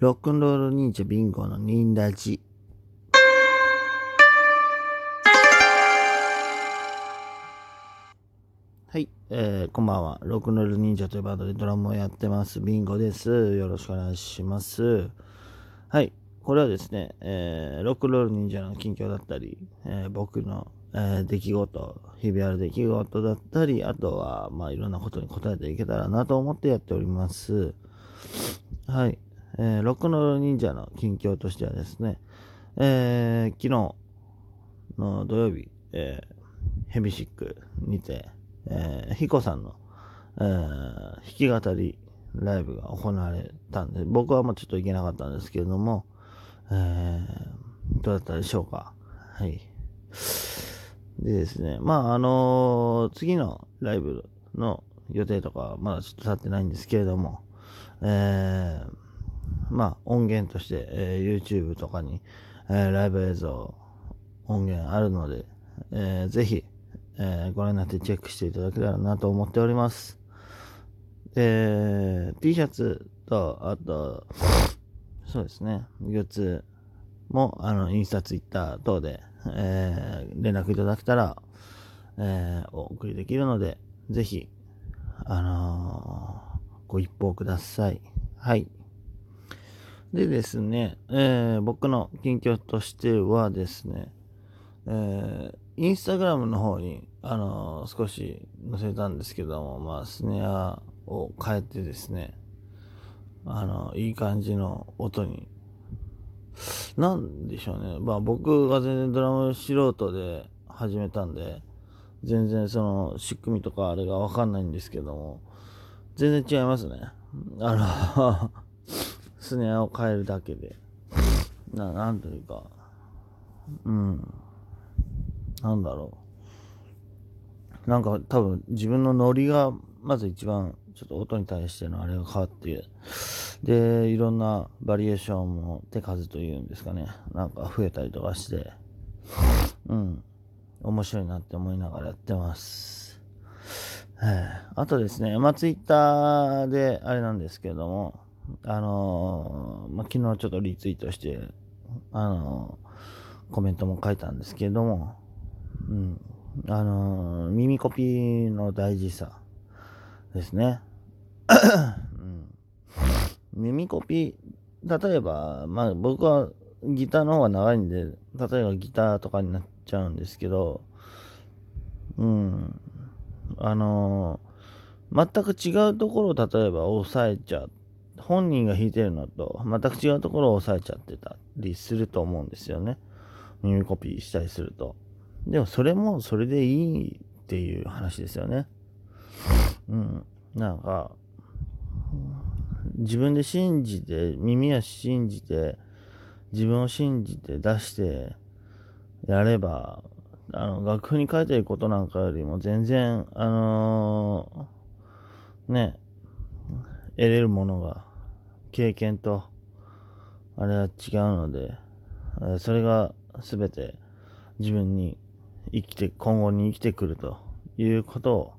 ロックンロール忍者ビンゴのニンラジ。はい、えー、こんばんは。ロックンロール忍者というバンドでドラムをやってます。ビンゴです。よろしくお願いします。はい、これはですね、えー、ロックンロール忍者の近況だったり、えー僕の、えー出来事、日々ある出来事だったり、あとは、まあ、いろんなことに答えていけたらなと思ってやっております。はい。えー、ロックンロール忍者の近況としてはですね、えー、昨日の土曜日、えー、ヘビシックにて、えー、ヒコさんの、えー、弾き語りライブが行われたんで、僕はもうちょっと行けなかったんですけれども、えー、どうだったでしょうか。はい。でですね、まあ、あの次のライブの予定とかはまだちょっと立ってないんですけれども、えー、まあ、音源として、えー YouTube とかに、えーライブ映像、音源あるので、えーぜひ、えーご覧になってチェックしていただけたらなと思っております。で、T シャツと、あと、そうですね、グッズも、あの、インスタ、ツイッター等で、えー連絡いただけたら、えーお送りできるので、ぜひ、あのーご一報ください。はい。でですね、えー僕の近況としてはですね、えーインスタグラムの方に、あのー少し載せたんですけども、まあ、スネアを変えてですね、あのいい感じの音に、なんでしょうね。まあ僕が全然ドラム素人で始めたんで、全然その仕組みとかあれがわかんないんですけども、全然違いますね。あの、スネアを変えるだけで。な、なんというか、うん。なんだろう。なんか多分自分のノリがまず一番ちょっと音に対してのあれが変わって、で、いろんなバリエーションも手数というんですかね。なんか増えたりとかして、うん。面白いなって思いながらやってます。あとですね、まあ、ツイッターであれなんですけども、あのーまあ、昨日ちょっとリツイートして、あのーコメントも書いたんですけれども、うん。あのー耳コピーの大事さですね。うん、耳コピー、例えば、まあ僕はギターの方が長いんで、例えばギターとかになっちゃうんですけど、うん。あのー全く違うところを例えば抑えちゃう。本人が弾いてるのと全く違うところを抑えちゃってたりすると思うんですよね。耳コピーしたりすると。でもそれもそれでいいっていう話ですよね。うん。なんか、自分で信じて、耳は信じて、自分を信じて出してやれば、あの、楽譜に書いてることなんかよりも全然、あのーね、得れるものが、経験と、あれは違うので、それが全て自分に生きて、今後に生きてくるということを、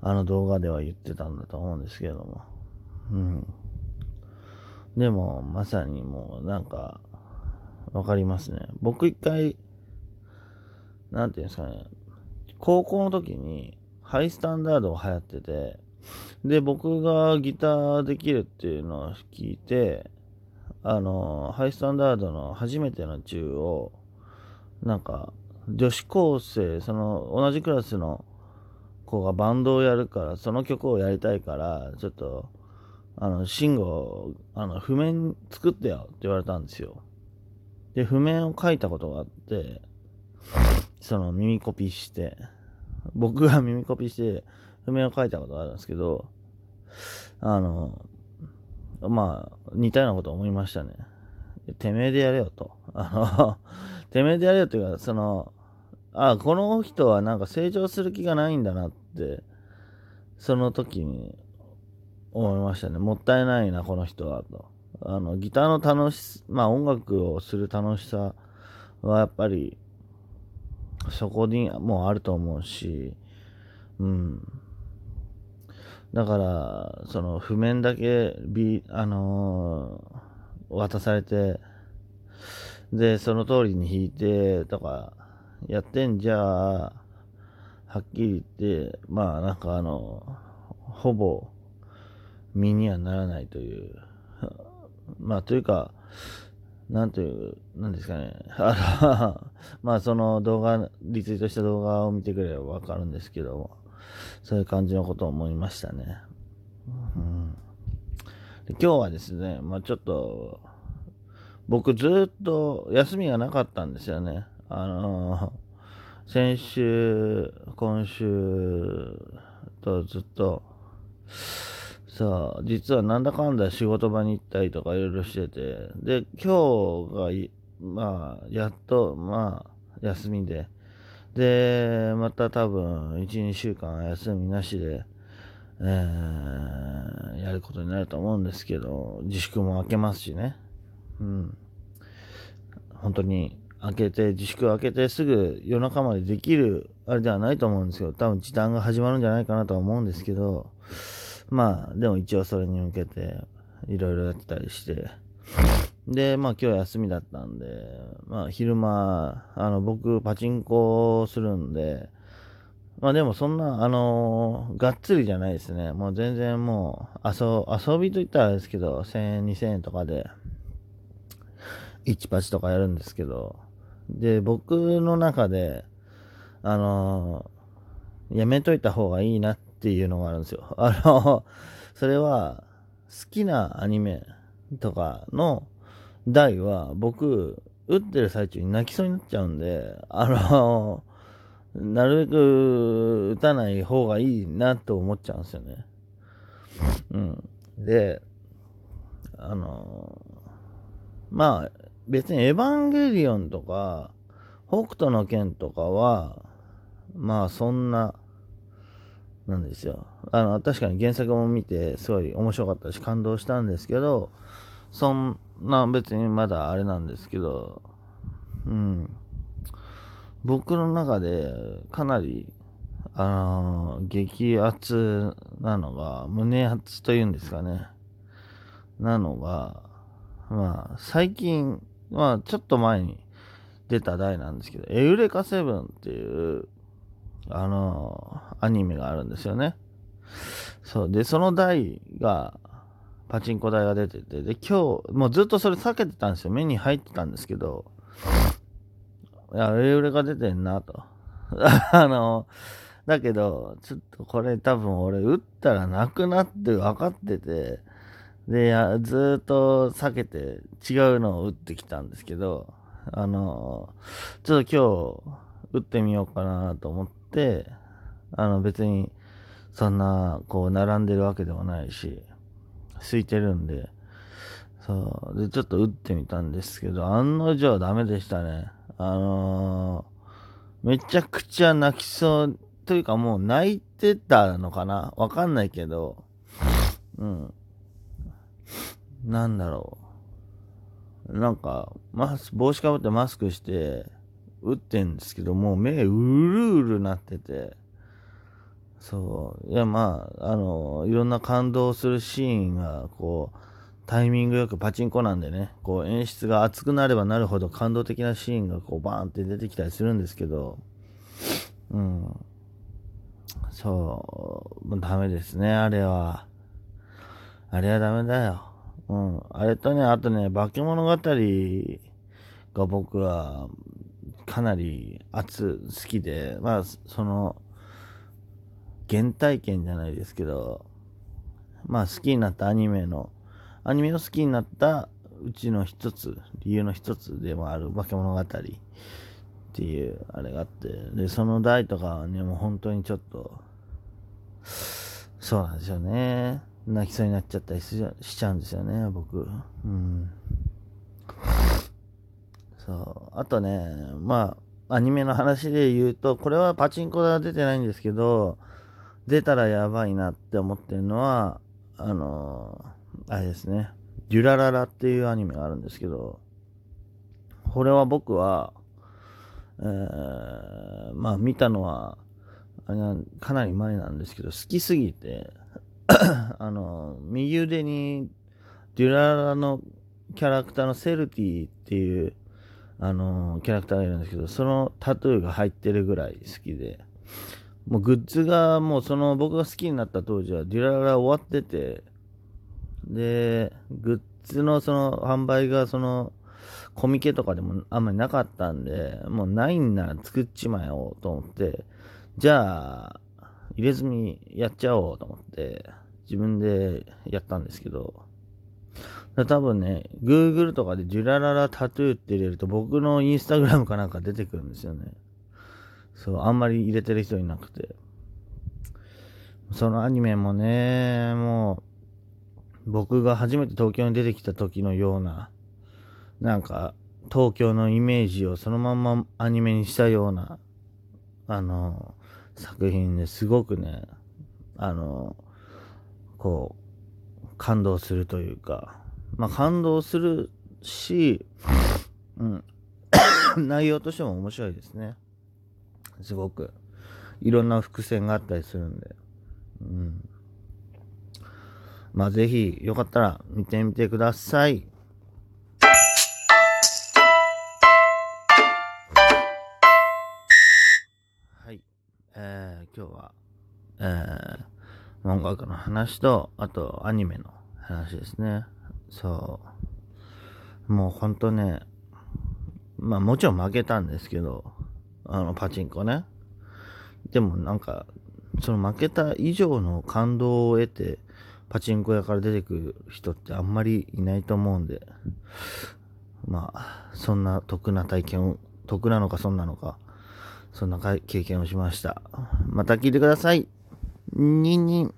あの動画では言ってたんだと思うんですけれども。うん。でも、まさにもう、なんか、わかりますね。僕一回、なんていうんですかね、高校の時に、ハイスタンダードが流行ってて、で、僕がギターできるっていうのを聞いて、あの、ハイスタンダードの初めての中を、なんか、女子高生、その、同じクラスの子がバンドをやるから、その曲をやりたいから、ちょっと、あの、慎吾、あの、譜面作ってよって言われたんですよ。で、譜面を書いたことがあって、その耳コピして、僕が耳コピして、譜面を書いたことがあるんですけど、あの、まあ、似たようなこと思いましたね。てめえでやれよと。あの、てめえでやれよっていうか、その、あ、この人はなんか成長する気がないんだなって、その時に思いましたね。もったいないな、この人は、と。あの、ギターの楽し、まあ音楽をする楽しさはやっぱり、そこにもうあると思うし、うん。だから、その譜面だけ、ビあのー渡されて、で、その通りに弾いてとかやってんじゃ、はっきり言って、まあなんかあの、ほぼ身にはならないという、まあというか、なんという、なんですかね。あの、まあその動画、リツイートした動画を見てくれればわかるんですけども、そういう感じのことを思いましたね。うん、で今日はですね、まあちょっと、僕ずっと休みがなかったんですよね。あの、先週、今週とずっと、さあ、実はなんだかんだ仕事場に行ったりとかいろいろしてて、で、今日が、まあ、やっと、まあ、休みで、で、また多分、1、2週間休みなしで、えー、やることになると思うんですけど、自粛も明けますしね。うん。本当に、開けて、自粛開けてすぐ夜中までできる、あれではないと思うんですけど、多分時短が始まるんじゃないかなとは思うんですけど、まあ、でも一応それに向けて、いろいろやってたりして、で、まあ今日休みだったんで、まあ昼間、あの僕パチンコするんで、まあでもそんな、あのー、がっつりじゃないですね。もう全然もう、遊、遊びと言ったらですけど、1000円、2000円とかで、1パチとかやるんですけど、で、僕の中で、あのー、やめといた方がいいなっていうのがあるんですよ。あの、それは、好きなアニメとかの台は、僕、打ってる最中に泣きそうになっちゃうんで、あの、なるべく打たない方がいいなと思っちゃうんですよね。うん。で、あの、まあ、別にエヴァンゲリオンとか、北斗の剣とかは、まあそんな、なんですよ。あの、確かに原作も見て、すごい面白かったし感動したんですけど、そんな別にまだあれなんですけど、うん。僕の中でかなり、あのー、激アなのが、胸圧というんですかね。なのが、まあ、最近、まあ、ちょっと前に出た題なんですけど、エウレカセブンっていう、あのー、アニメがあるんですよね。そう。で、その台が、パチンコ台が出てて、で、今日、もうずっとそれ避けてたんですよ。目に入ってたんですけど、いや、エウレカ出てんなと。あの、だけど、ちょっとこれ多分俺打ったらなくなって分かってて、で、ずっと避けて違うのを打ってきたんですけど、あの、ちょっと今日打ってみようかなと思って、あの別にそんなこう並んでるわけでもないし、空いてるんで、そう。で、ちょっと打ってみたんですけど、案の定ダメでしたね。あのー、めちゃくちゃ泣きそう、というかもう泣いてたのかな？わかんないけど、うん。なんだろう。なんか、マス、帽子かぶってマスクして、打ってんですけど、もう目うるうるなってて、そう。いや、まあ、あの、いろんな感動するシーンが、こう、タイミングよくパチンコなんでね、こう演出が熱くなればなるほど感動的なシーンがこうバーンって出てきたりするんですけど、うん。そう、もうダメですね、あれは。あれはダメだよ。うん。あれとね、あとね、化け物語が僕はかなり熱、好きで、まあ、その、原体験じゃないですけど、まあ好きになったアニメの、アニメを好きになったうちの一つ、理由の一つでもある化け物語っていうあれがあって、で、その台とかはね、もう本当にちょっと、そうなんですよね。泣きそうになっちゃったりしちゃうんですよね、僕。うん。そう。あとね、まあ、アニメの話で言うと、これはパチンコでは出てないんですけど、出たらやばいなって思ってるのは、あのー、あれですね。デュラララっていうアニメがあるんですけど、これは僕は、えー、まあ見たのは、あれかなり前なんですけど、好きすぎて あの、右腕にデュラララのキャラクターのセルティっていう、あのキャラクターがいるんですけど、そのタトゥーが入ってるぐらい好きで、もうグッズがもうその僕が好きになった当時はデュララ終わってて、で、グッズのその販売がそのコミケとかでもあんまりなかったんで、もうないんなら作っちまえようと思って、じゃあ、入れ墨やっちゃおうと思って、自分でやったんですけど、多分ね、Google とかでジュラララタトゥーって入れると僕のインスタグラムかなんか出てくるんですよね。そう、あんまり入れてる人いなくて。そのアニメもね、もう、僕が初めて東京に出てきた時のような、なんか、東京のイメージをそのまんまアニメにしたような、あの、作品ですごくね、あの、こう、感動するというか、まあ感動するし、うん、内容としても面白いですね。すごく、いろんな伏線があったりするんで、うん。まあぜひ、よかったら見てみてください。はい。えー、今日は、えー、漫画家の話と、あとアニメの話ですね。そう。もうほんとね、まあもちろん負けたんですけど、あのパチンコね。でもなんか、その負けた以上の感動を得て、パチンコ屋から出てくる人ってあんまりいないと思うんで、まあ、そんな得な体験を、得なのか損なのか、そんな経験をしました。また聞いてください。ニンニン。